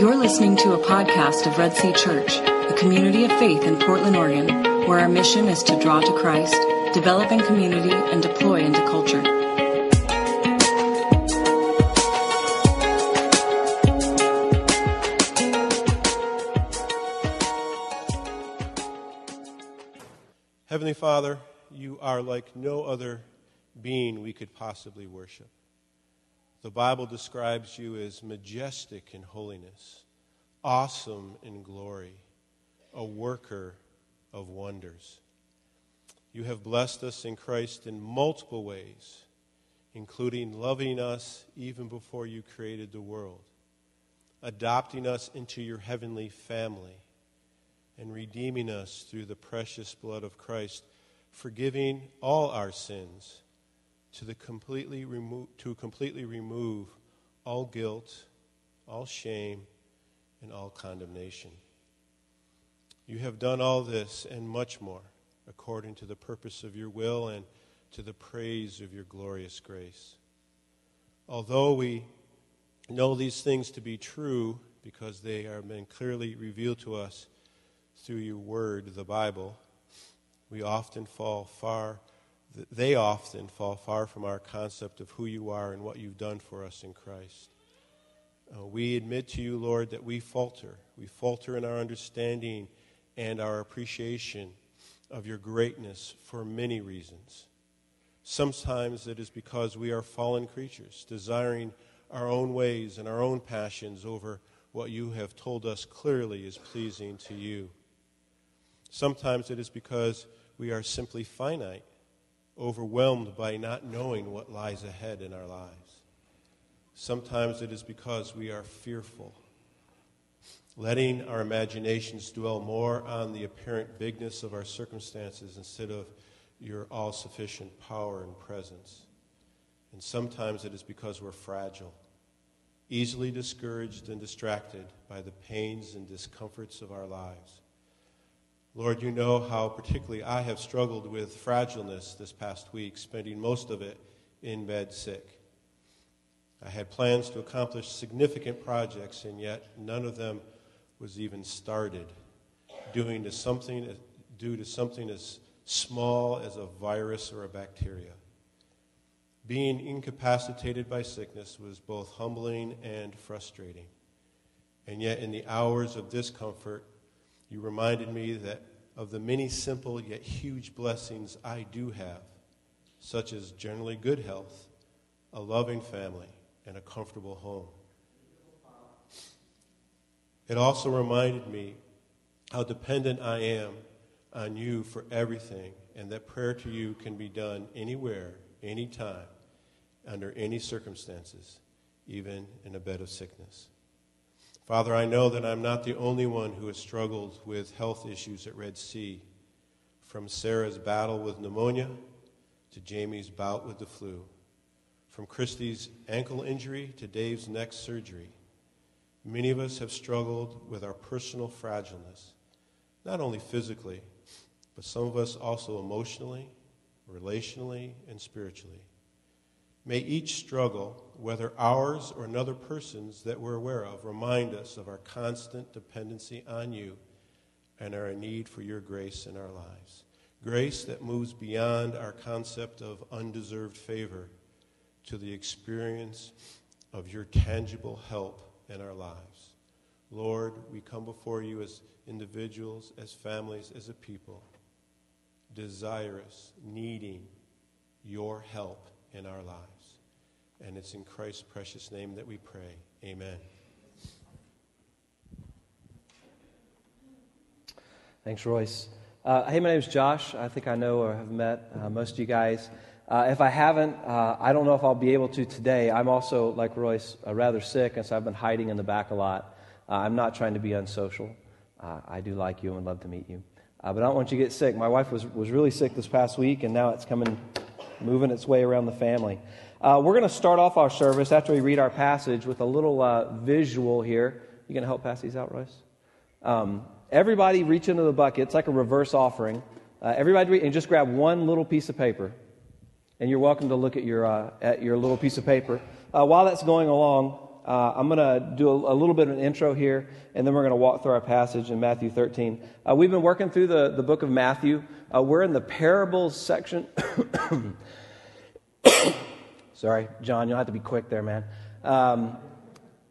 You're listening to a podcast of Red Sea Church, a community of faith in Portland, Oregon, where our mission is to draw to Christ, develop in community, and deploy into culture. Heavenly Father, you are like no other being we could possibly worship. The Bible describes you as majestic in holiness, awesome in glory, a worker of wonders. You have blessed us in Christ in multiple ways, including loving us even before you created the world, adopting us into your heavenly family, and redeeming us through the precious blood of Christ, forgiving all our sins to, completely remo- to completely remove all guilt, all shame, and all condemnation. You have done all this and much more according to the purpose of your will and to the praise of your glorious grace. Although we know these things to be true because they have been clearly revealed to us through your word, the Bible, we often fall far they often fall far from our concept of who you are and what you've done for us in Christ. Uh, we admit to you, Lord, that we falter. We falter in our understanding and our appreciation of your greatness for many reasons. Sometimes it is because we are fallen creatures, desiring our own ways and our own passions over what you have told us clearly is pleasing to you. Sometimes it is because we are simply finite overwhelmed by not knowing what lies ahead in our lives. Sometimes it is because we are fearful, letting our imaginations dwell more on the apparent bigness of our circumstances instead of your all sufficient power and presence. And sometimes it is because we're fragile, easily discouraged and distracted by the pains and discomforts of our lives. Lord, you know how particularly I have struggled with fragileness this past week, spending most of it in bed sick. I had plans to accomplish significant projects, and yet none of them was even started, due to something, due to something as small as a virus or a bacteria. Being incapacitated by sickness was both humbling and frustrating. And yet, in the hours of discomfort, you reminded me that of the many simple yet huge blessings I do have, such as generally good health, a loving family, and a comfortable home. It also reminded me how dependent I am on you for everything, and that prayer to you can be done anywhere, anytime, under any circumstances, even in a bed of sickness. Father, I know that I'm not the only one who has struggled with health issues at Red Sea, from Sarah's battle with pneumonia to Jamie's bout with the flu, from Christy's ankle injury to Dave's neck surgery. Many of us have struggled with our personal fragileness, not only physically, but some of us also emotionally, relationally, and spiritually. May each struggle, whether ours or another person's that we're aware of, remind us of our constant dependency on you and our need for your grace in our lives. Grace that moves beyond our concept of undeserved favor to the experience of your tangible help in our lives. Lord, we come before you as individuals, as families, as a people, desirous, needing your help in our lives. And it's in Christ's precious name that we pray. Amen. Thanks, Royce. Uh, hey, my name is Josh. I think I know or have met uh, most of you guys. Uh, if I haven't, uh, I don't know if I'll be able to today. I'm also, like Royce, uh, rather sick, and so I've been hiding in the back a lot. Uh, I'm not trying to be unsocial. I do like you and love to meet you. but I don't want you to get sick. My wife was, was really sick this past week, and now it's coming moving its way around the family. Uh, we're going to start off our service after we read our passage with a little uh, visual here. You going to help pass these out, Royce? Um, everybody reach into the bucket. It's like a reverse offering. Uh, everybody re- and just grab one little piece of paper. And you're welcome to look at your, uh, at your little piece of paper. Uh, while that's going along, uh, Uh, I'm going to do a, a, little bit of an intro here, and then we're going to walk through our passage in Matthew 13. Uh, we've been working through the, the book of Matthew. Uh, we're in the parables section. Sorry, John, you'll have to be quick there, man. Um,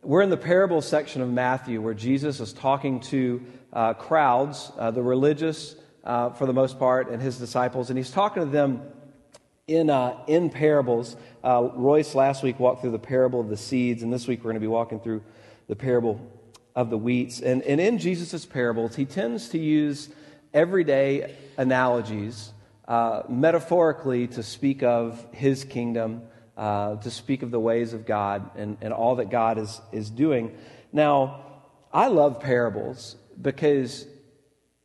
we're in the parable section of Matthew where Jesus is talking to uh, crowds, uh, the religious uh, for the most part, and his disciples, and he's talking to them in, uh, in parables. Uh, Royce last week walked through the parable of the seeds, and this week we're going to be walking through the parable of the wheats. And, and in Jesus' parables, he tends to use everyday analogies uh, metaphorically to speak of his kingdom, uh, to speak of the ways of God and, and all that God is, is doing. Now, I love parables because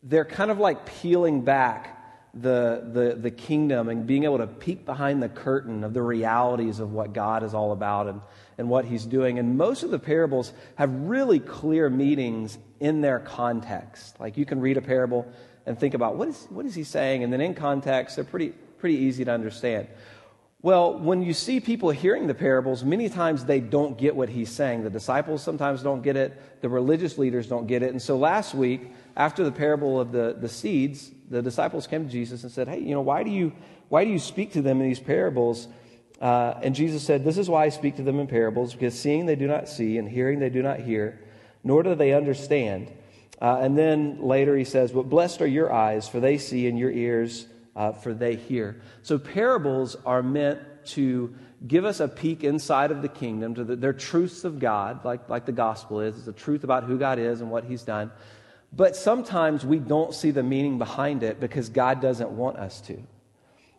they're kind of like peeling back the, the, the kingdom and being able to peek behind the curtain of the realities of what God is all about and, and what He's doing. And most of the parables have really clear meanings in their context. Like you can read a parable and think about what is, what is He saying? And then in context, they're pretty, pretty easy to understand. Well, when you see people hearing the parables, many times they don't get what he's saying. The disciples sometimes don't get it, the religious leaders don't get it. And so last week, after the parable of the, the seeds, the disciples came to Jesus and said, Hey, you know, why do you, why do you speak to them in these parables? Uh, and Jesus said, This is why I speak to them in parables, because seeing they do not see, and hearing they do not hear, nor do they understand. Uh, and then later he says, But blessed are your eyes, for they see, and your ears, uh, for they hear. So parables are meant to give us a peek inside of the kingdom, to the, they're truths of God, like, like the gospel is. It's the truth about who God is and what he's done. But sometimes we don't see the meaning behind it because God doesn't want us to.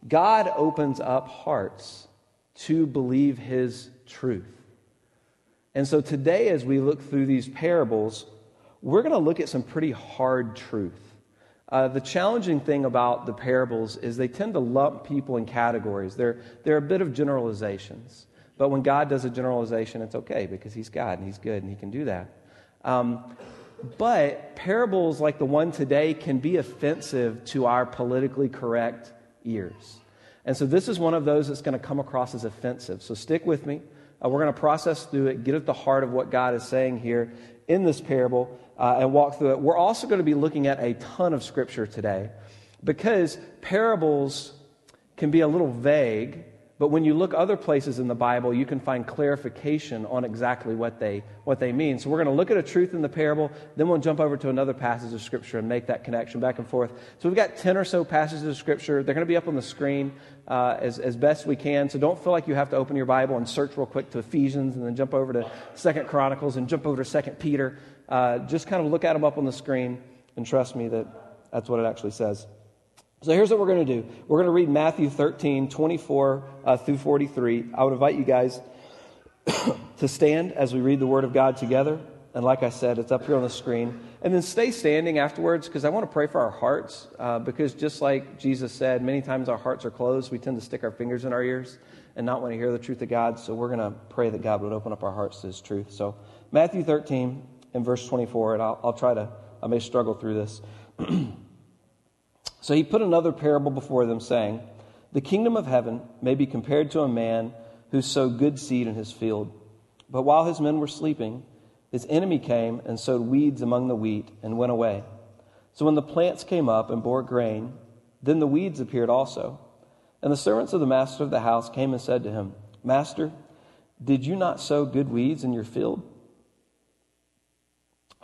God opens up hearts to believe His truth. And so today, as we look through these parables, we're going to look at some pretty hard truth. Uh, the challenging thing about the parables is they tend to lump people in categories. They're, they're a bit of generalizations. But when God does a generalization, it's okay because He's God and He's good and He can do that. Um, but parables like the one today can be offensive to our politically correct ears. And so this is one of those that's going to come across as offensive. So stick with me. Uh, we're going to process through it, get at the heart of what God is saying here in this parable, uh, and walk through it. We're also going to be looking at a ton of scripture today because parables can be a little vague but when you look other places in the Bible, you can find clarification on exactly what they, what they mean. So we're going to look at a truth in the parable, then we'll jump over to another passage of Scripture and make that connection back and forth. So we've got 10 or so passages of Scripture. They're going to be up on the screen uh, as, as best we can. So don't feel like you have to open your Bible and search real quick to Ephesians and then jump over to Second Chronicles and jump over to Second Peter. Uh, just kind of look at them up on the screen and trust me that that's what it actually says. So here's what we're going to do. We're going to read Matthew 13, 24 uh, through 43. I would invite you guys to stand as we read the Word of God together. And like I said, it's up here on the screen. And then stay standing afterwards because I want to pray for our hearts. Uh, because just like Jesus said, many times our hearts are closed. We tend to stick our fingers in our ears and not want to hear the truth of God. So we're going to pray that God would open up our hearts to His truth. So Matthew 13 and verse 24, and I'll, I'll try to, I may struggle through this. So he put another parable before them, saying, The kingdom of heaven may be compared to a man who sowed good seed in his field. But while his men were sleeping, his enemy came and sowed weeds among the wheat and went away. So when the plants came up and bore grain, then the weeds appeared also. And the servants of the master of the house came and said to him, Master, did you not sow good weeds in your field?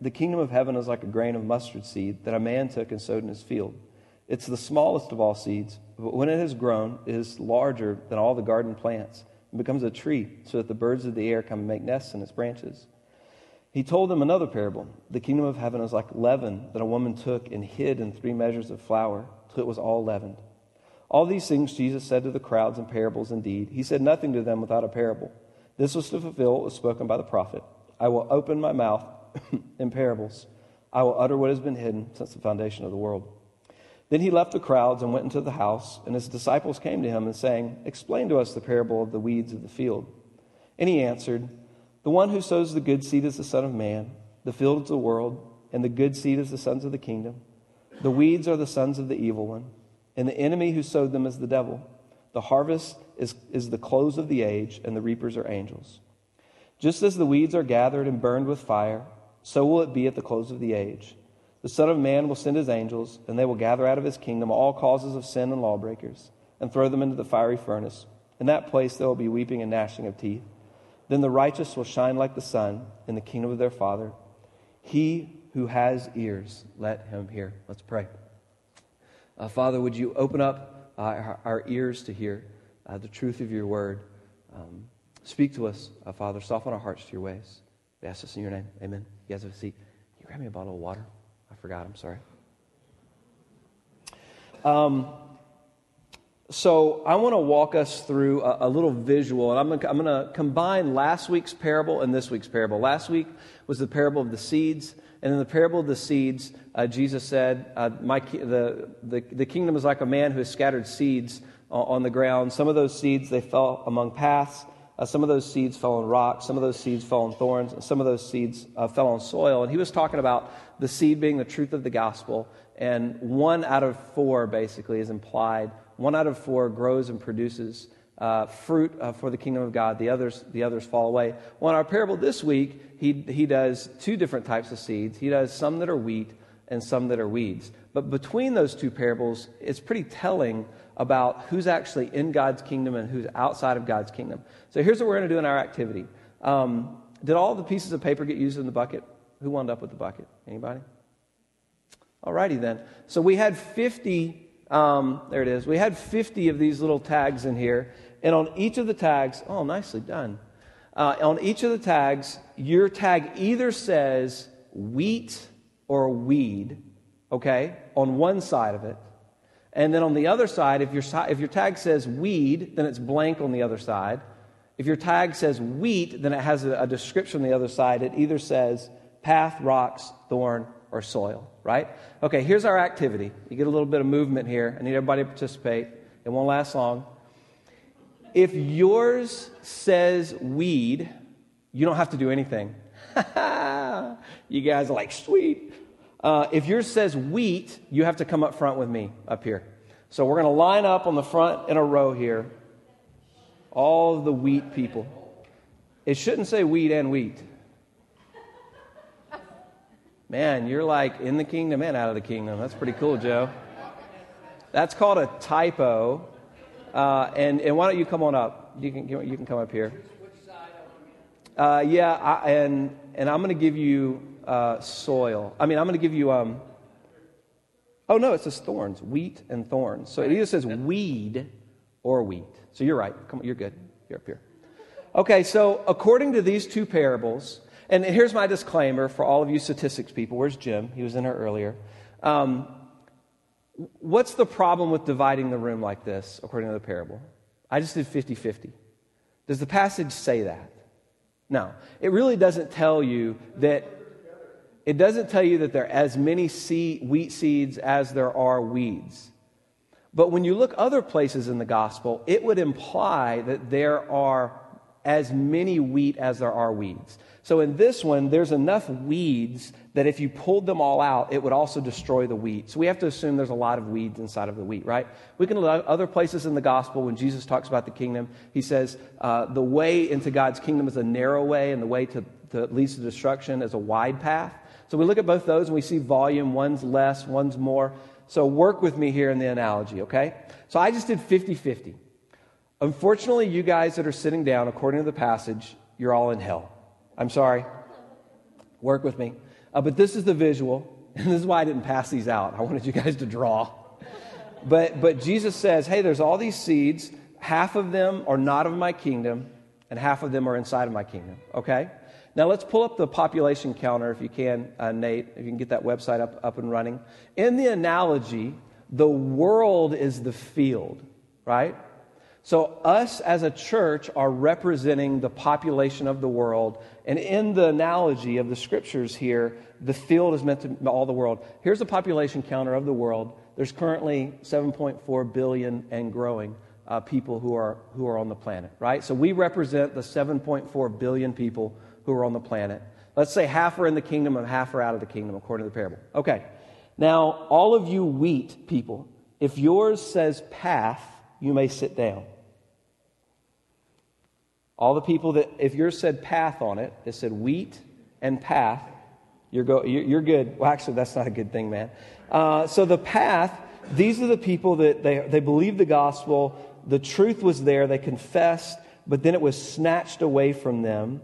The kingdom of heaven is like a grain of mustard seed that a man took and sowed in his field. It's the smallest of all seeds, but when it has grown, it is larger than all the garden plants and becomes a tree, so that the birds of the air come and make nests in its branches. He told them another parable. The kingdom of heaven is like leaven that a woman took and hid in three measures of flour till it was all leavened. All these things Jesus said to the crowds in parables indeed. He said nothing to them without a parable. This was to fulfill what was spoken by the prophet I will open my mouth in parables. I will utter what has been hidden since the foundation of the world. Then he left the crowds and went into the house, and his disciples came to him and saying, Explain to us the parable of the weeds of the field. And he answered, The one who sows the good seed is the Son of Man, the field is the world, and the good seed is the sons of the kingdom. The weeds are the sons of the evil one, and the enemy who sowed them is the devil. The harvest is, is the close of the age, and the reapers are angels. Just as the weeds are gathered and burned with fire, so will it be at the close of the age. The Son of Man will send his angels, and they will gather out of his kingdom all causes of sin and lawbreakers, and throw them into the fiery furnace. In that place there will be weeping and gnashing of teeth. Then the righteous will shine like the sun in the kingdom of their Father. He who has ears, let him hear. Let's pray. Uh, Father, would you open up uh, our, ears to hear uh, the truth of your word? Um, speak to us, uh, Father. Soften our hearts to your ways. We ask this in your name. Amen. You guys have a seat. Can you grab me a bottle of water? I forgot. I'm sorry. Um, so I want to walk us through a, a little visual, and I'm going to combine last week's parable and this week's parable. Last week was the parable of the seeds, and in the parable of the seeds, uh, Jesus said, uh, my, the, the, the kingdom is like a man who has scattered seeds on, on the ground. Some of those seeds, they fell among paths. Uh, some of those seeds fell on rocks. Some of those seeds fell on thorns. And some of those seeds uh, fell on soil. And he was talking about the seed being the truth of the gospel. And one out of four, basically, is implied. One out of four grows and produces uh, fruit uh, for the kingdom of God. The others, the others fall away. Well, in our parable this week, he, he does two different types of seeds. He does some that are wheat and some that are weeds. But between those two parables, it's pretty telling about who's actually in God's kingdom and who's outside of God's kingdom. So here's what we're going to do in our activity. Um, did all the pieces of paper get used in the bucket? Who wound up with the bucket? Anybody? Alrighty then. So we had 50, um, there it is. We had 50 of these little tags in here. And on each of the tags, oh, nicely done. Uh, on each of the tags, your tag either says wheat or weed, okay, on one side of it. And then on the other side, if your, if your tag says weed, then it's blank on the other side. If your tag says wheat, then it has a, a description on the other side. It either says path, rocks, thorn, or soil, right? Okay, here's our activity. You get a little bit of movement here. I need everybody to participate. It won't last long. If yours says weed, you don't have to do anything. you guys are like, sweet. Uh, if yours says wheat, you have to come up front with me up here. So we're going to line up on the front in a row here. All the wheat people. It shouldn't say wheat and wheat. Man, you're like in the kingdom and out of the kingdom. That's pretty cool, Joe. That's called a typo. Uh, and, and why don't you come on up? You can, you can come up here. Uh, yeah, I, and, and I'm going to give you uh, soil. I mean, I'm going to give you. Um, oh, no, it says thorns, wheat and thorns. So it either says weed or wheat. So you're right. Come on, you're good. You're up here. Okay, so according to these two parables, and here's my disclaimer for all of you statistics people. Where's Jim? He was in here earlier. Um, what's the problem with dividing the room like this, according to the parable? I just did 50 50. Does the passage say that? No. It really doesn't tell you that it doesn't tell you that there are as many seed, wheat seeds as there are weeds. But when you look other places in the gospel, it would imply that there are as many wheat as there are weeds. So in this one, there's enough weeds that if you pulled them all out, it would also destroy the wheat. So we have to assume there's a lot of weeds inside of the wheat, right? We can look other places in the gospel when Jesus talks about the kingdom. He says uh, the way into God's kingdom is a narrow way, and the way to, to leads to destruction is a wide path. So we look at both those and we see volume. One's less, one's more. So work with me here in the analogy, okay? So I just did 50 50. Unfortunately, you guys that are sitting down, according to the passage, you're all in hell. I'm sorry. Work with me. Uh, but this is the visual, and this is why I didn't pass these out. I wanted you guys to draw. But, but Jesus says, hey, there's all these seeds. Half of them are not of my kingdom, and half of them are inside of my kingdom. Okay? Now let's pull up the population counter if you can, uh, Nate, if you can get that website up, up and running. In the analogy, the world is the field, right? So, us as a church are representing the population of the world. And in the analogy of the scriptures here, the field is meant to all the world. Here's the population counter of the world. There's currently 7.4 billion and growing uh, people who are, who are on the planet, right? So, we represent the 7.4 billion people who are on the planet. Let's say half are in the kingdom and half are out of the kingdom, according to the parable. Okay. Now, all of you wheat people, if yours says path, you may sit down. All the people that, if yours said path on it, it said wheat and path, you're, go, you're good. Well, actually, that's not a good thing, man. Uh, so the path, these are the people that they, they believed the gospel, the truth was there, they confessed, but then it was snatched away from them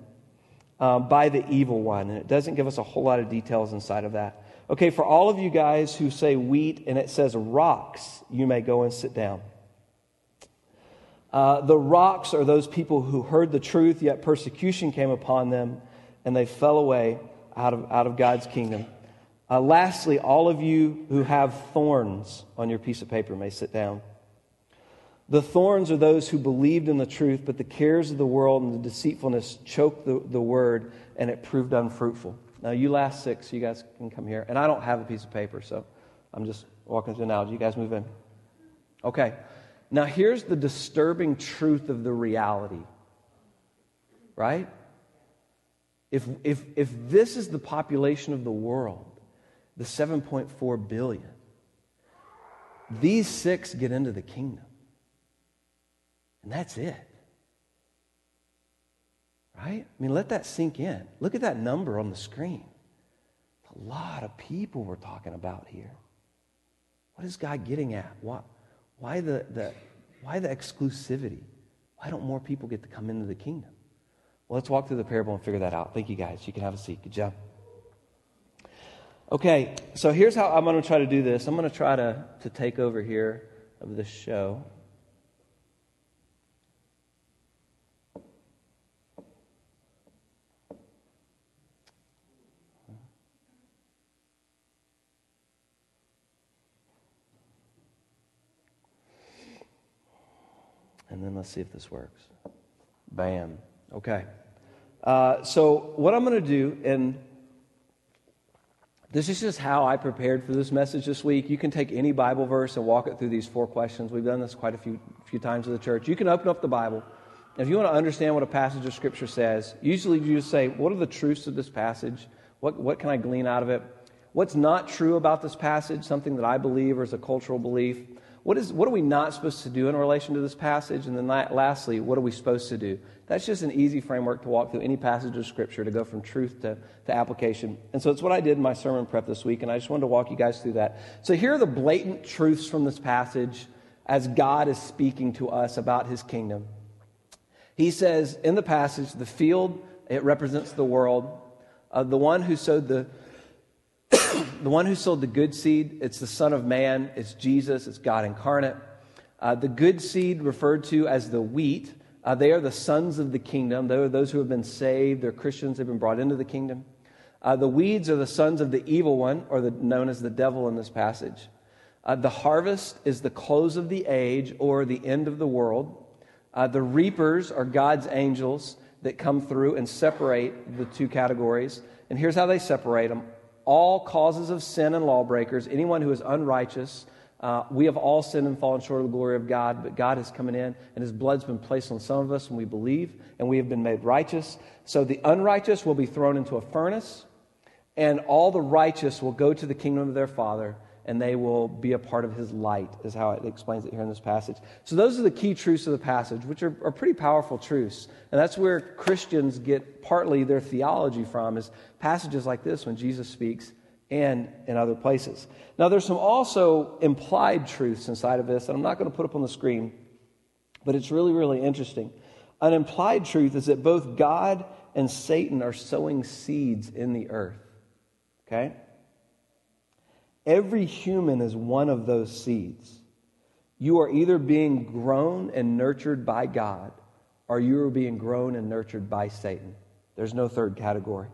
uh, by the evil one. And it doesn't give us a whole lot of details inside of that. Okay, for all of you guys who say wheat and it says rocks, you may go and sit down. Uh, the rocks are those people who heard the truth, yet persecution came upon them, and they fell away out of, out of God's kingdom. Uh, lastly, all of you who have thorns on your piece of paper may sit down. The thorns are those who believed in the truth, but the cares of the world and the deceitfulness choked the, the word, and it proved unfruitful. Now, you last six, you guys can come here. And I don't have a piece of paper, so I'm just walking through analogy. You guys move in. Okay. Now, here's the disturbing truth of the reality, right? If, if, if this is the population of the world, the 7.4 billion, these six get into the kingdom. And that's it. Right? I mean, let that sink in. Look at that number on the screen. A lot of people we're talking about here. What is God getting at? What, why the, the, why the exclusivity? Why don't more people get to come into the kingdom? Well, let's walk through the parable and figure that out. Thank you, guys. You can have a seat. Good job. Okay, so here's how I'm going to try to do this. I'm going to try to, to take over here of this show. And then let's see if this works. Bam. Okay. Uh, so, what I'm going to do, and this is just how I prepared for this message this week. You can take any Bible verse and walk it through these four questions. We've done this quite a few, few times in the church. You can open up the Bible. If you want to understand what a passage of Scripture says, usually you just say, What are the truths of this passage? What, what can I glean out of it? What's not true about this passage, something that I believe or is a cultural belief? What, is, what are we not supposed to do in relation to this passage? And then lastly, what are we supposed to do? That's just an easy framework to walk through any passage of Scripture to go from truth to, to application. And so it's what I did in my sermon prep this week, and I just wanted to walk you guys through that. So here are the blatant truths from this passage as God is speaking to us about his kingdom. He says in the passage, the field, it represents the world. Uh, the one who sowed the the one who sowed the good seed, it's the Son of Man, it's Jesus, it's God incarnate. Uh, the good seed, referred to as the wheat, uh, they are the sons of the kingdom. They are those who have been saved. They're Christians, they've been brought into the kingdom. Uh, the weeds are the sons of the evil one, or the, known as the devil in this passage. Uh, the harvest is the close of the age or the end of the world. Uh, the reapers are God's angels that come through and separate the two categories. And here's how they separate them all causes of sin and lawbreakers, anyone who is unrighteous. Uh, we have all sinned and fallen short of the glory of God, but God has come in and his blood's been placed on some of us and we believe and we have been made righteous. So the unrighteous will be thrown into a furnace, and all the righteous will go to the kingdom of their Father and they will be a part of his light, is how it explains it here in this passage. So, those are the key truths of the passage, which are, are pretty powerful truths. And that's where Christians get partly their theology from, is passages like this when Jesus speaks and in other places. Now, there's some also implied truths inside of this, and I'm not going to put up on the screen, but it's really, really interesting. An implied truth is that both God and Satan are sowing seeds in the earth. Okay? Every human is one of those seeds. You are either being grown and nurtured by God, or you are being grown and nurtured by Satan. There's no third category.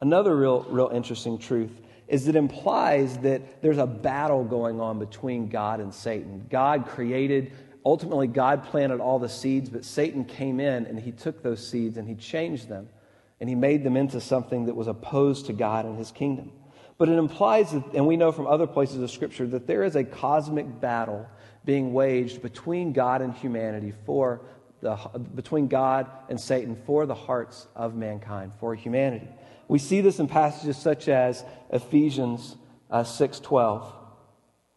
Another real, real interesting truth is it implies that there's a battle going on between God and Satan. God created ultimately God planted all the seeds, but Satan came in and he took those seeds and he changed them and he made them into something that was opposed to God and his kingdom. But it implies, that, and we know from other places of Scripture, that there is a cosmic battle being waged between God and humanity for the, between God and Satan for the hearts of mankind, for humanity. We see this in passages such as Ephesians uh, 6.12.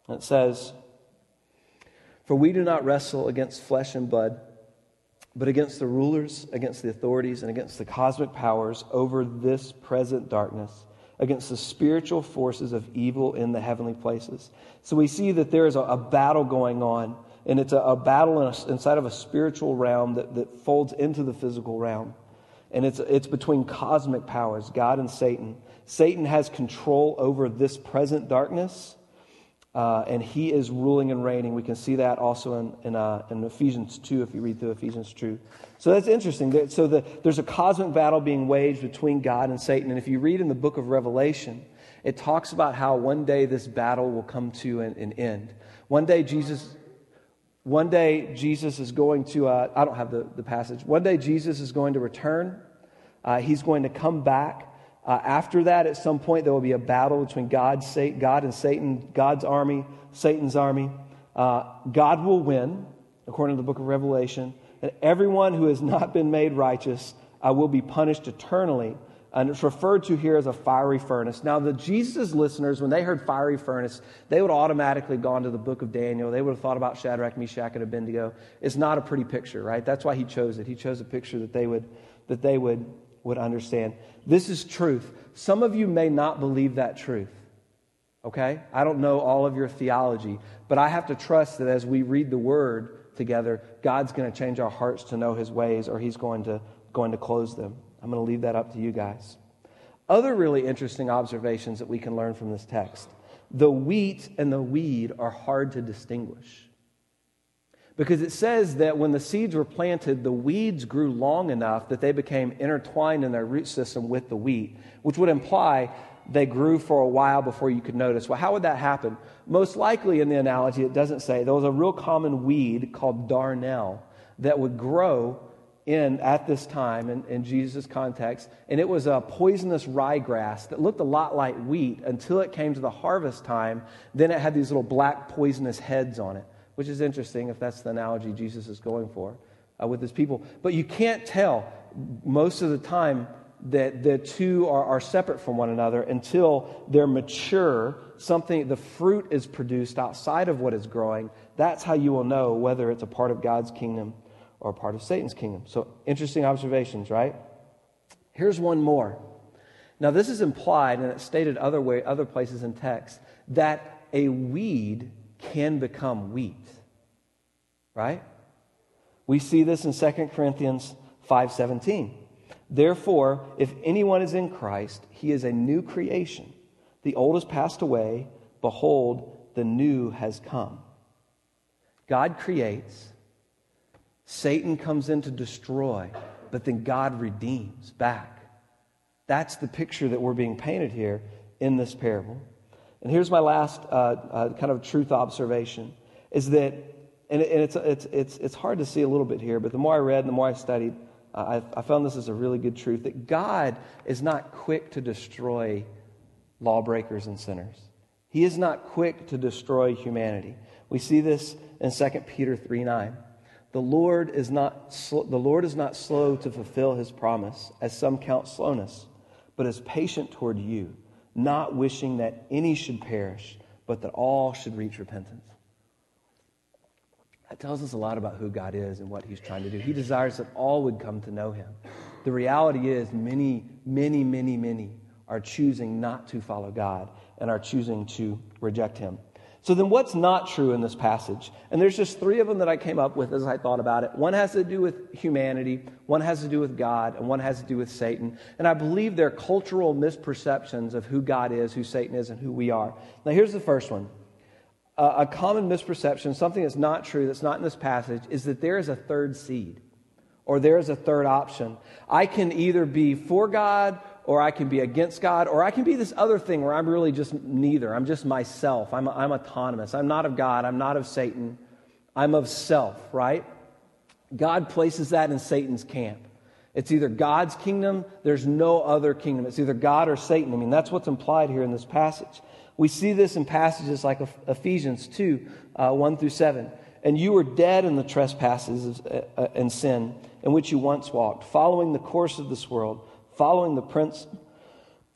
It says, For we do not wrestle against flesh and blood, but against the rulers, against the authorities, and against the cosmic powers over this present darkness against the spiritual forces of evil in the heavenly places. So we see that there is a, a battle going on, and it's a, a battle in a, inside of a spiritual realm that, that folds into the physical realm. And it's, it's between cosmic powers, God and Satan. Satan has control over this present darkness, uh, and he is ruling and reigning. We can see that also in, in, uh, in Ephesians 2, if you read through Ephesians 2. So that's interesting. So the, there's a cosmic battle being waged between God and Satan. And if you read in the book of Revelation, it talks about how one day this battle will come to an, an end. One day Jesus. One day, Jesus is going to, uh, I don't have the, the passage. One day, Jesus is going to return. Uh, he's going to come back. Uh, after that, at some point, there will be a battle between God, Satan, God and Satan, God's army, Satan's army. Uh, God will win, according to the book of Revelation, and everyone who has not been made righteous uh, will be punished eternally. And it's referred to here as a fiery furnace. Now, the Jesus listeners, when they heard fiery furnace, they would automatically gone to the book of Daniel. They would have thought about Shadrach, Meshach, and Abednego. It's not a pretty picture, right? That's why he chose it. He chose a picture that they would, that they would would understand. This is truth. Some of you may not believe that truth. Okay? I don't know all of your theology, but I have to trust that as we read the word together, God's going to change our hearts to know his ways or he's going to going to close them. I'm going to leave that up to you guys. Other really interesting observations that we can learn from this text. The wheat and the weed are hard to distinguish. Because it says that when the seeds were planted, the weeds grew long enough that they became intertwined in their root system with the wheat, which would imply they grew for a while before you could notice. Well, how would that happen? Most likely, in the analogy, it doesn't say. There was a real common weed called darnel that would grow in at this time in, in Jesus' context, and it was a poisonous ryegrass that looked a lot like wheat until it came to the harvest time. Then it had these little black poisonous heads on it which is interesting if that's the analogy Jesus is going for uh, with his people. But you can't tell most of the time that the two are, are separate from one another until they're mature. Something, the fruit is produced outside of what is growing. That's how you will know whether it's a part of God's kingdom or a part of Satan's kingdom. So, interesting observations, right? Here's one more. Now, this is implied, and it's stated other way, other places in text, that a weed can become wheat. Right? We see this in 2 Corinthians 5:17. Therefore, if anyone is in Christ, he is a new creation. The old has passed away, behold, the new has come. God creates, Satan comes in to destroy, but then God redeems back. That's the picture that we're being painted here in this parable. And here's my last uh, uh, kind of truth observation is that, and, and it's, it's, it's, it's hard to see a little bit here, but the more I read and the more I studied, uh, I, I found this is a really good truth that God is not quick to destroy lawbreakers and sinners. He is not quick to destroy humanity. We see this in 2 Peter 3 9. The Lord, is not sl- the Lord is not slow to fulfill his promise, as some count slowness, but is patient toward you not wishing that any should perish, but that all should reach repentance. That tells us a lot about who God is and what He's trying to do. He desires that all would come to know Him. The reality is, many, many, many, many are choosing not to follow God and are choosing to reject Him. So then, what's not true in this passage? And there's just three of them that I came up with as I thought about it. One has to do with humanity, one has to do with God, and one has to do with Satan. And I believe they're cultural misperceptions of who God is, who Satan is, and who we are. Now, here's the first one. Uh, a common misperception, something that's not true, that's not in this passage, is that there is a third seed or there is a third option. I can either be for God or I can be against God, or I can be this other thing where I'm really just neither. I'm just myself. I'm, I'm autonomous. I'm not of God. I'm not of Satan. I'm of self, right? God places that in Satan's camp. It's either God's kingdom, there's no other kingdom. It's either God or Satan. I mean, that's what's implied here in this passage. We see this in passages like Ephesians 2 uh, 1 through 7. And you were dead in the trespasses uh, uh, and sin in which you once walked, following the course of this world, following the prince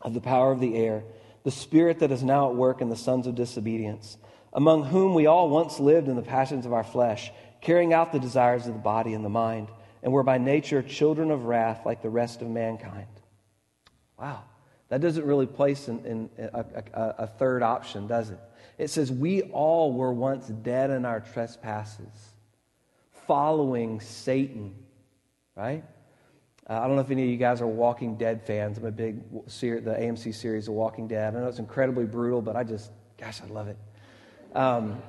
of the power of the air, the spirit that is now at work in the sons of disobedience, among whom we all once lived in the passions of our flesh, carrying out the desires of the body and the mind, and were by nature children of wrath like the rest of mankind. Wow. That doesn't really place in, in a, a, a third option, does it? It says, We all were once dead in our trespasses, following Satan, right? Uh, I don't know if any of you guys are Walking Dead fans. I'm a big ser- the AMC series of Walking Dead. I know it's incredibly brutal, but I just, gosh, I love it. Um,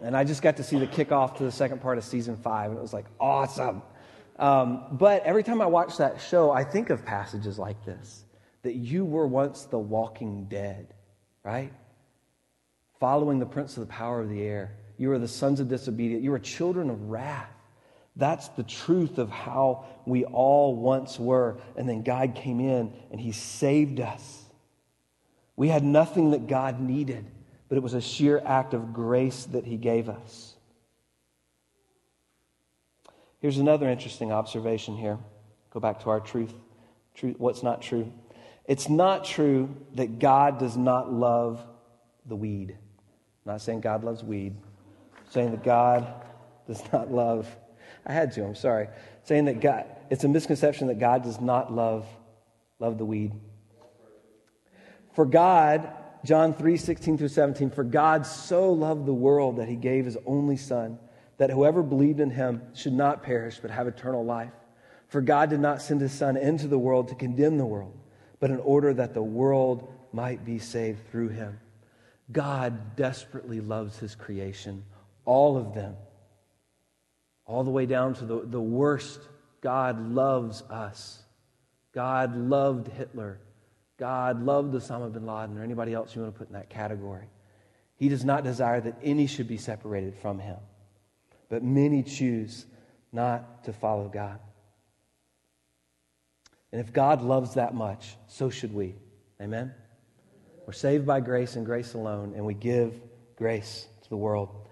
and I just got to see the kickoff to the second part of season five, and it was like awesome. Um, but every time I watch that show, I think of passages like this that you were once the walking dead, right? Following the prince of the power of the air. You were the sons of disobedience. You were children of wrath. That's the truth of how we all once were. And then God came in and He saved us. We had nothing that God needed, but it was a sheer act of grace that He gave us. Here's another interesting observation here. Go back to our truth. truth what's not true? It's not true that God does not love the weed. I'm not saying God loves weed. I'm saying that God does not love. I had to, I'm sorry. saying that God, it's a misconception that God does not love, love the weed. For God, John 3 16 through 17, for God so loved the world that he gave his only Son, that whoever believed in him should not perish but have eternal life. For God did not send his Son into the world to condemn the world but in order that the world might be saved through him. God desperately loves his creation, all of them, all the way down to the, the worst. God loves us. God loved Hitler. God loved Osama bin Laden or anybody else you want to put in that category. He does not desire that any should be separated from him, but many choose not to follow God. And if God loves that much, so should we. Amen? We're saved by grace and grace alone, and we give grace to the world.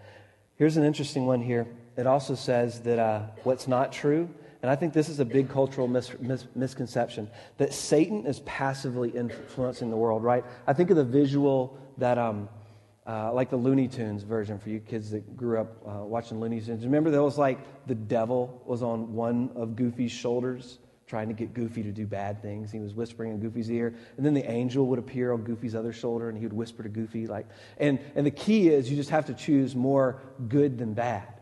Here's an interesting one here. It also says that uh, what's not true, and I think this is a big cultural mis- mis- misconception, that Satan is passively influencing the world, right? I think of the visual that, um, uh, like the Looney Tunes version for you kids that grew up uh, watching Looney Tunes. Remember, there was like the devil was on one of Goofy's shoulders trying to get Goofy to do bad things. He was whispering in Goofy's ear, and then the angel would appear on Goofy's other shoulder, and he would whisper to Goofy like. And and the key is you just have to choose more good than bad.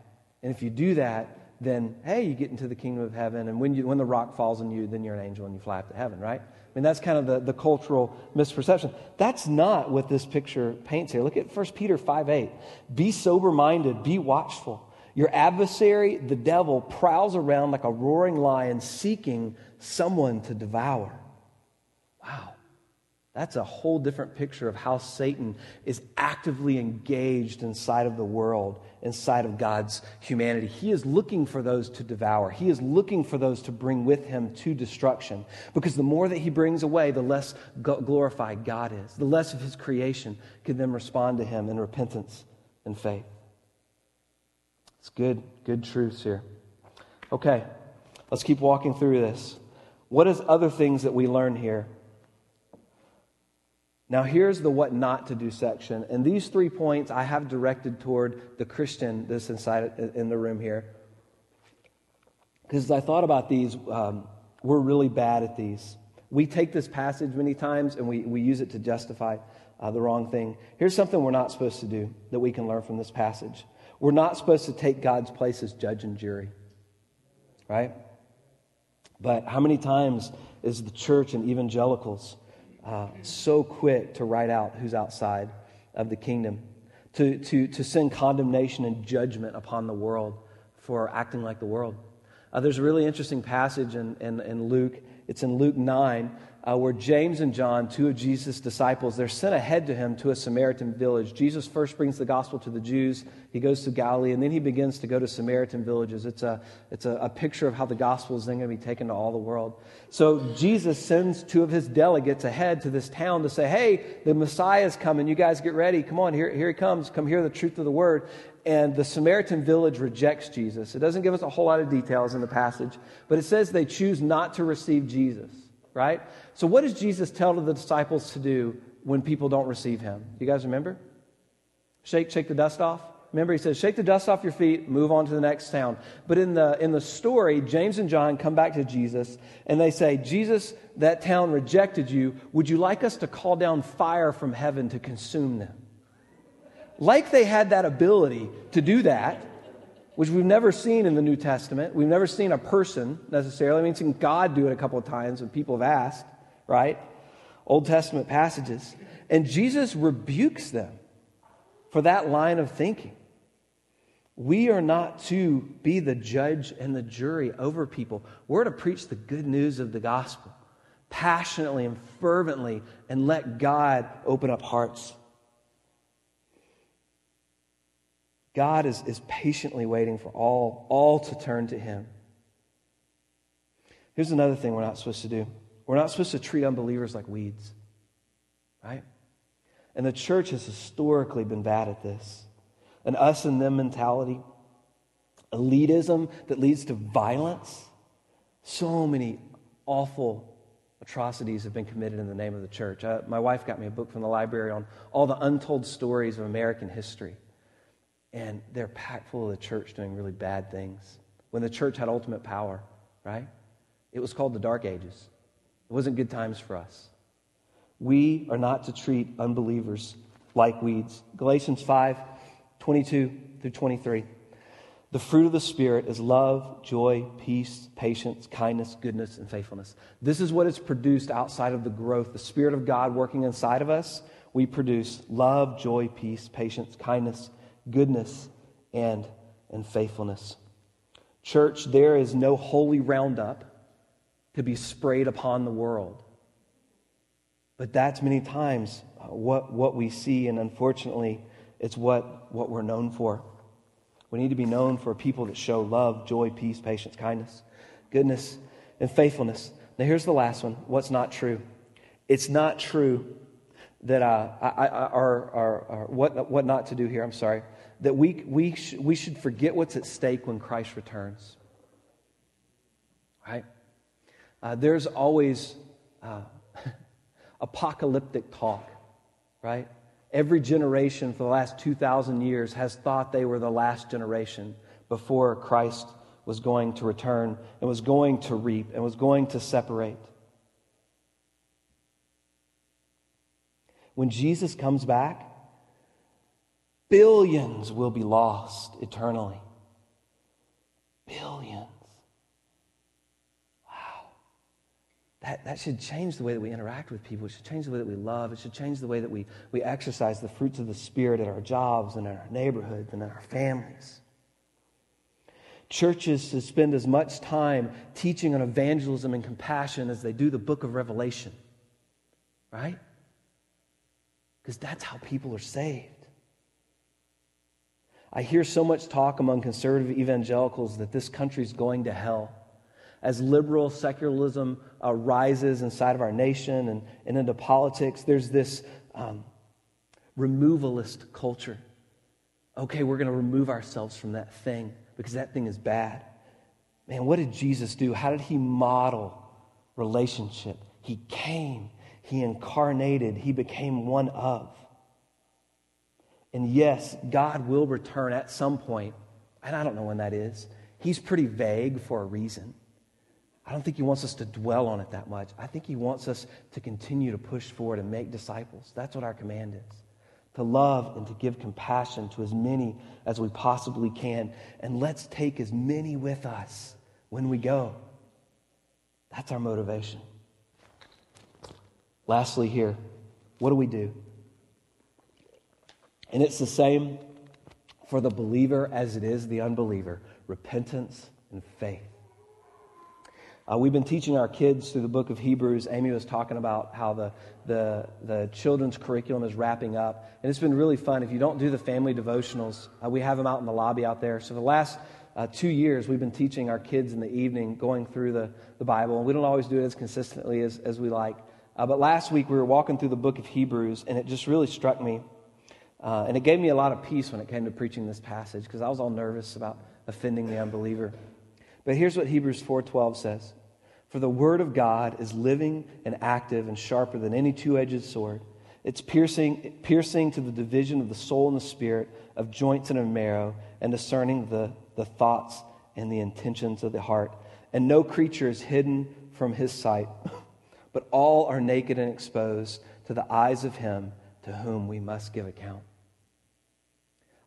And if you do that, then hey, you get into the kingdom of heaven. And when you when the rock falls on you, then you're an angel and you fly up to heaven, right? I mean, that's kind of the, the cultural misperception. That's not what this picture paints here. Look at 1 Peter 5 8. Be sober minded, be watchful. Your adversary, the devil, prowls around like a roaring lion seeking someone to devour. That's a whole different picture of how Satan is actively engaged inside of the world, inside of God's humanity. He is looking for those to devour. He is looking for those to bring with him to destruction. Because the more that he brings away, the less glorified God is. The less of his creation can then respond to him in repentance and faith. It's good, good truths here. Okay, let's keep walking through this. What is other things that we learn here? Now, here's the what not to do section. And these three points I have directed toward the Christian that's inside in the room here. Because I thought about these, um, we're really bad at these. We take this passage many times and we, we use it to justify uh, the wrong thing. Here's something we're not supposed to do that we can learn from this passage we're not supposed to take God's place as judge and jury, right? But how many times is the church and evangelicals uh, so quick to write out who's outside of the kingdom, to, to, to send condemnation and judgment upon the world for acting like the world? Uh, there's a really interesting passage in, in, in Luke. It's in Luke 9. Uh, where James and John, two of Jesus' disciples, they're sent ahead to him to a Samaritan village. Jesus first brings the gospel to the Jews. He goes to Galilee, and then he begins to go to Samaritan villages. It's a, it's a, a picture of how the gospel is then going to be taken to all the world. So Jesus sends two of his delegates ahead to this town to say, hey, the Messiah is coming. You guys get ready. Come on, here, here he comes. Come hear the truth of the word and the Samaritan village rejects Jesus. It doesn't give us a whole lot of details in the passage, but it says they choose not to receive Jesus, right? So, what does Jesus tell the disciples to do when people don't receive him? You guys remember? Shake, shake the dust off. Remember, he says, shake the dust off your feet, move on to the next town. But in the, in the story, James and John come back to Jesus and they say, Jesus, that town rejected you. Would you like us to call down fire from heaven to consume them? like they had that ability to do that, which we've never seen in the New Testament. We've never seen a person necessarily. We've seen God do it a couple of times when people have asked, right? Old Testament passages. And Jesus rebukes them for that line of thinking. We are not to be the judge and the jury over people. We're to preach the good news of the gospel passionately and fervently and let God open up hearts. God is, is patiently waiting for all, all to turn to Him. Here's another thing we're not supposed to do we're not supposed to treat unbelievers like weeds, right? And the church has historically been bad at this. An us and them mentality, elitism that leads to violence. So many awful atrocities have been committed in the name of the church. Uh, my wife got me a book from the library on all the untold stories of American history and they're packed full of the church doing really bad things. When the church had ultimate power, right? It was called the Dark Ages. It wasn't good times for us. We are not to treat unbelievers like weeds. Galatians 5 22 through 23. The fruit of the Spirit is love, joy, peace, patience, kindness, goodness, and faithfulness. This is what is produced outside of the growth. The Spirit of God working inside of us, we produce love, joy, peace, patience, kindness, goodness, and, and faithfulness. Church, there is no holy roundup to be sprayed upon the world. But that's many times uh, what, what we see, and unfortunately, it's what, what we're known for. We need to be known for people that show love, joy, peace, patience, kindness, goodness, and faithfulness. Now, here's the last one what's not true? It's not true that, uh, I, I, or, or, what, what not to do here, I'm sorry that we, we, sh- we should forget what's at stake when Christ returns. Right? Uh, there's always uh, apocalyptic talk, right? Every generation for the last 2,000 years has thought they were the last generation before Christ was going to return and was going to reap and was going to separate. When Jesus comes back, Billions will be lost eternally. Billions. Wow. That, that should change the way that we interact with people. It should change the way that we love. It should change the way that we, we exercise the fruits of the Spirit in our jobs and in our neighborhoods and in our families. Churches should spend as much time teaching on evangelism and compassion as they do the book of Revelation. Right? Because that's how people are saved. I hear so much talk among conservative evangelicals that this country is going to hell. As liberal secularism uh, rises inside of our nation and, and into politics, there's this um, removalist culture. Okay, we're going to remove ourselves from that thing because that thing is bad. Man, what did Jesus do? How did he model relationship? He came, he incarnated, he became one of. And yes, God will return at some point, and I don't know when that is. He's pretty vague for a reason. I don't think He wants us to dwell on it that much. I think He wants us to continue to push forward and make disciples. That's what our command is to love and to give compassion to as many as we possibly can. And let's take as many with us when we go. That's our motivation. Lastly, here, what do we do? And it's the same for the believer as it is the unbeliever repentance and faith. Uh, we've been teaching our kids through the book of Hebrews. Amy was talking about how the, the, the children's curriculum is wrapping up. And it's been really fun. If you don't do the family devotionals, uh, we have them out in the lobby out there. So the last uh, two years, we've been teaching our kids in the evening, going through the, the Bible. And we don't always do it as consistently as, as we like. Uh, but last week, we were walking through the book of Hebrews, and it just really struck me. Uh, and it gave me a lot of peace when it came to preaching this passage because I was all nervous about offending the unbeliever. But here's what Hebrews 4:12 says. For the word of God is living and active and sharper than any two-edged sword. It's piercing, piercing to the division of the soul and the spirit, of joints and of marrow, and discerning the, the thoughts and the intentions of the heart. And no creature is hidden from his sight, but all are naked and exposed to the eyes of him to whom we must give account.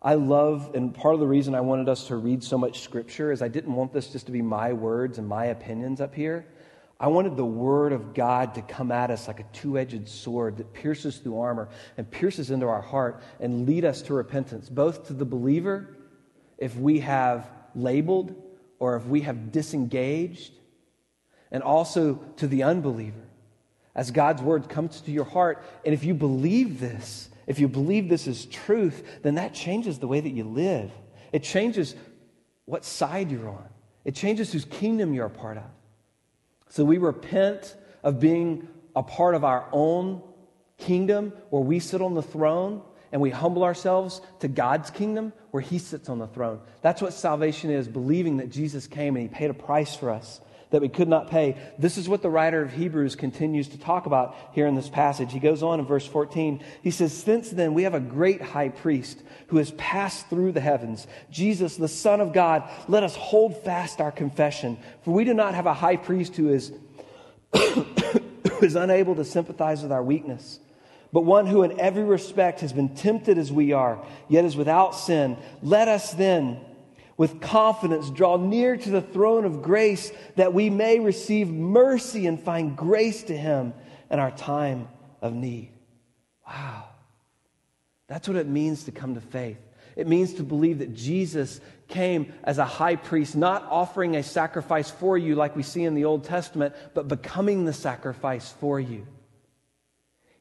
I love, and part of the reason I wanted us to read so much scripture is I didn't want this just to be my words and my opinions up here. I wanted the word of God to come at us like a two edged sword that pierces through armor and pierces into our heart and lead us to repentance, both to the believer, if we have labeled or if we have disengaged, and also to the unbeliever. As God's word comes to your heart, and if you believe this, if you believe this is truth, then that changes the way that you live. It changes what side you're on, it changes whose kingdom you're a part of. So we repent of being a part of our own kingdom where we sit on the throne and we humble ourselves to God's kingdom where He sits on the throne. That's what salvation is believing that Jesus came and He paid a price for us that we could not pay. This is what the writer of Hebrews continues to talk about here in this passage. He goes on in verse 14. He says, Since then we have a great high priest who has passed through the heavens, Jesus, the Son of God. Let us hold fast our confession, for we do not have a high priest who is, who is unable to sympathize with our weakness but one who in every respect has been tempted as we are, yet is without sin. Let us then with confidence draw near to the throne of grace that we may receive mercy and find grace to him in our time of need. Wow. That's what it means to come to faith. It means to believe that Jesus came as a high priest, not offering a sacrifice for you like we see in the Old Testament, but becoming the sacrifice for you.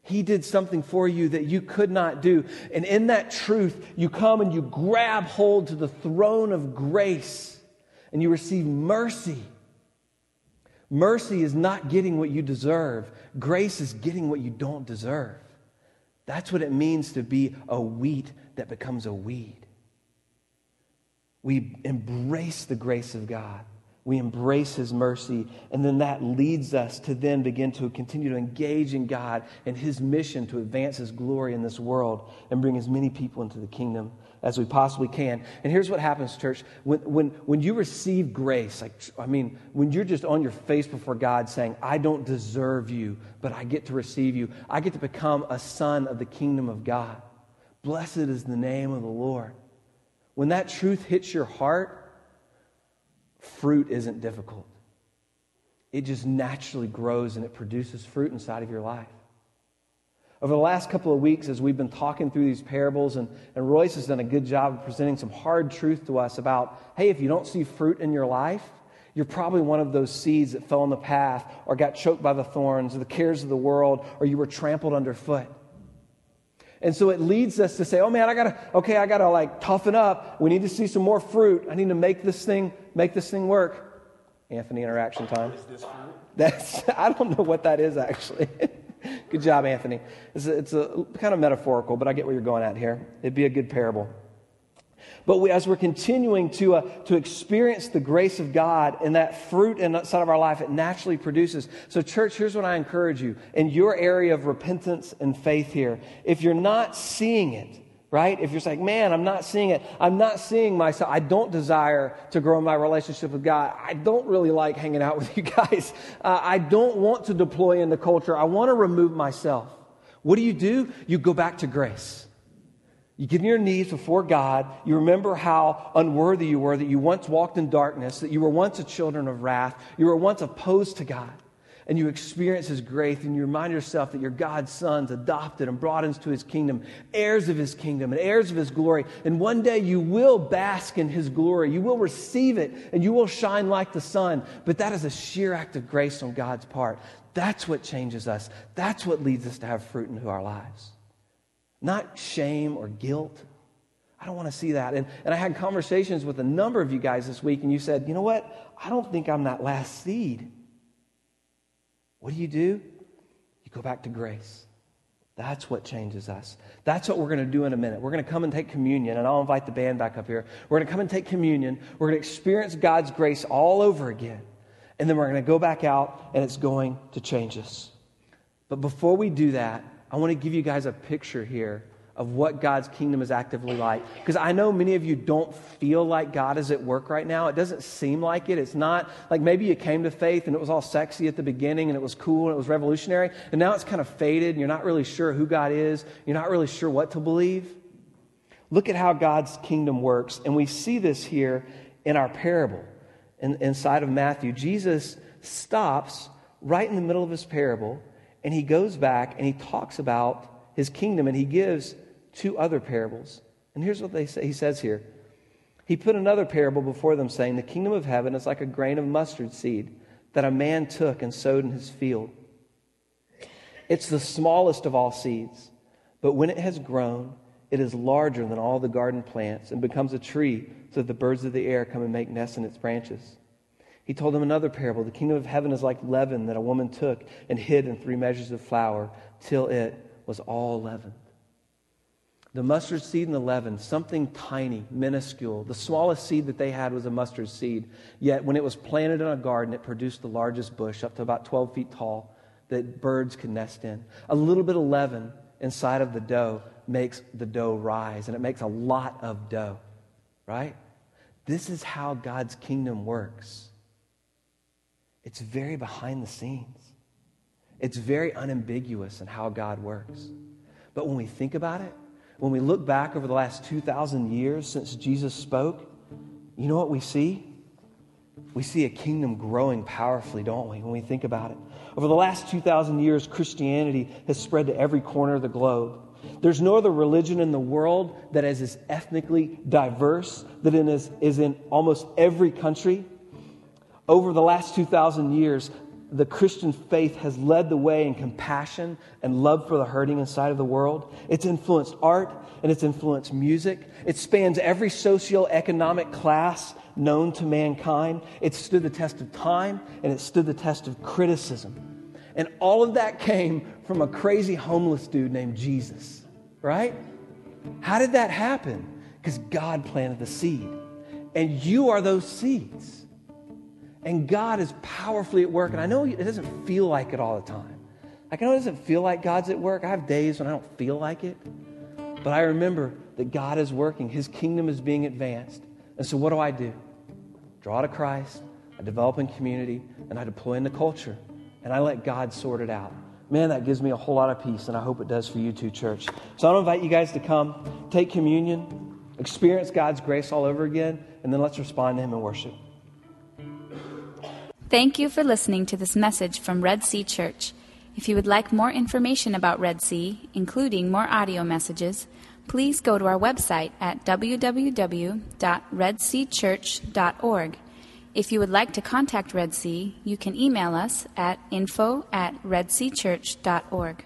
He did something for you that you could not do. And in that truth, you come and you grab hold to the throne of grace and you receive mercy. Mercy is not getting what you deserve, grace is getting what you don't deserve. That's what it means to be a wheat that becomes a weed. We embrace the grace of God we embrace his mercy and then that leads us to then begin to continue to engage in god and his mission to advance his glory in this world and bring as many people into the kingdom as we possibly can. And here's what happens church. When, when, when you receive grace like i mean when you're just on your face before god saying i don't deserve you but i get to receive you. I get to become a son of the kingdom of god. Blessed is the name of the lord. When that truth hits your heart fruit isn't difficult. It just naturally grows and it produces fruit inside of your life. Over the last couple of weeks, as we've been talking through these parables, and, and Royce has done a good job of presenting some hard truth to us about hey, if you don't see fruit in your life, you're probably one of those seeds that fell in the path or got choked by the thorns or the cares of the world or you were trampled underfoot. And so it leads us to say, oh man, I gotta, okay, I gotta like toughen up. We need to see some more fruit. I need to make this thing, make this thing work. Anthony, interaction time. That's, I don't know what that is actually. good job, Anthony. It's a, it's a kind of metaphorical, but I get where you're going at here. It'd be a good parable. But we, as we're continuing to, uh, to experience the grace of God and that fruit inside of our life, it naturally produces. So, church, here's what I encourage you in your area of repentance and faith here. If you're not seeing it, right? If you're saying, man, I'm not seeing it, I'm not seeing myself, I don't desire to grow my relationship with God, I don't really like hanging out with you guys, uh, I don't want to deploy in the culture, I want to remove myself. What do you do? You go back to grace. You get on your knees before God. You remember how unworthy you were, that you once walked in darkness, that you were once a children of wrath, you were once opposed to God. And you experience His grace and you remind yourself that you're God's sons, adopted and brought into His kingdom, heirs of His kingdom and heirs of His glory. And one day you will bask in His glory. You will receive it and you will shine like the sun. But that is a sheer act of grace on God's part. That's what changes us. That's what leads us to have fruit into our lives. Not shame or guilt. I don't want to see that. And, and I had conversations with a number of you guys this week, and you said, you know what? I don't think I'm that last seed. What do you do? You go back to grace. That's what changes us. That's what we're going to do in a minute. We're going to come and take communion, and I'll invite the band back up here. We're going to come and take communion. We're going to experience God's grace all over again. And then we're going to go back out, and it's going to change us. But before we do that, I want to give you guys a picture here of what God's kingdom is actively like. Because I know many of you don't feel like God is at work right now. It doesn't seem like it. It's not like maybe you came to faith and it was all sexy at the beginning and it was cool and it was revolutionary. And now it's kind of faded and you're not really sure who God is. You're not really sure what to believe. Look at how God's kingdom works. And we see this here in our parable in, inside of Matthew. Jesus stops right in the middle of his parable and he goes back and he talks about his kingdom and he gives two other parables. And here's what they say, he says here. He put another parable before them, saying, The kingdom of heaven is like a grain of mustard seed that a man took and sowed in his field. It's the smallest of all seeds, but when it has grown, it is larger than all the garden plants and becomes a tree so that the birds of the air come and make nests in its branches. He told them another parable. The kingdom of heaven is like leaven that a woman took and hid in three measures of flour till it was all leavened. The mustard seed and the leaven, something tiny, minuscule. The smallest seed that they had was a mustard seed. Yet when it was planted in a garden, it produced the largest bush, up to about 12 feet tall, that birds could nest in. A little bit of leaven inside of the dough makes the dough rise, and it makes a lot of dough, right? This is how God's kingdom works. It's very behind the scenes. It's very unambiguous in how God works. But when we think about it, when we look back over the last 2,000 years since Jesus spoke, you know what we see? We see a kingdom growing powerfully, don't we, when we think about it? Over the last 2,000 years, Christianity has spread to every corner of the globe. There's no other religion in the world that is as ethnically diverse, that is, is in almost every country. Over the last 2,000 years, the Christian faith has led the way in compassion and love for the hurting inside of the world. It's influenced art and it's influenced music. It spans every socioeconomic class known to mankind. It stood the test of time and it stood the test of criticism. And all of that came from a crazy homeless dude named Jesus, right? How did that happen? Because God planted the seed. And you are those seeds. And God is powerfully at work. And I know it doesn't feel like it all the time. Like, I know it doesn't feel like God's at work. I have days when I don't feel like it. But I remember that God is working, His kingdom is being advanced. And so, what do I do? Draw to Christ, I develop in community, and I deploy in the culture. And I let God sort it out. Man, that gives me a whole lot of peace, and I hope it does for you too, church. So I invite you guys to come, take communion, experience God's grace all over again, and then let's respond to Him in worship. Thank you for listening to this message from Red Sea Church. If you would like more information about Red Sea, including more audio messages, please go to our website at www.redseachurch.org. If you would like to contact Red Sea, you can email us at info at redseachurch.org.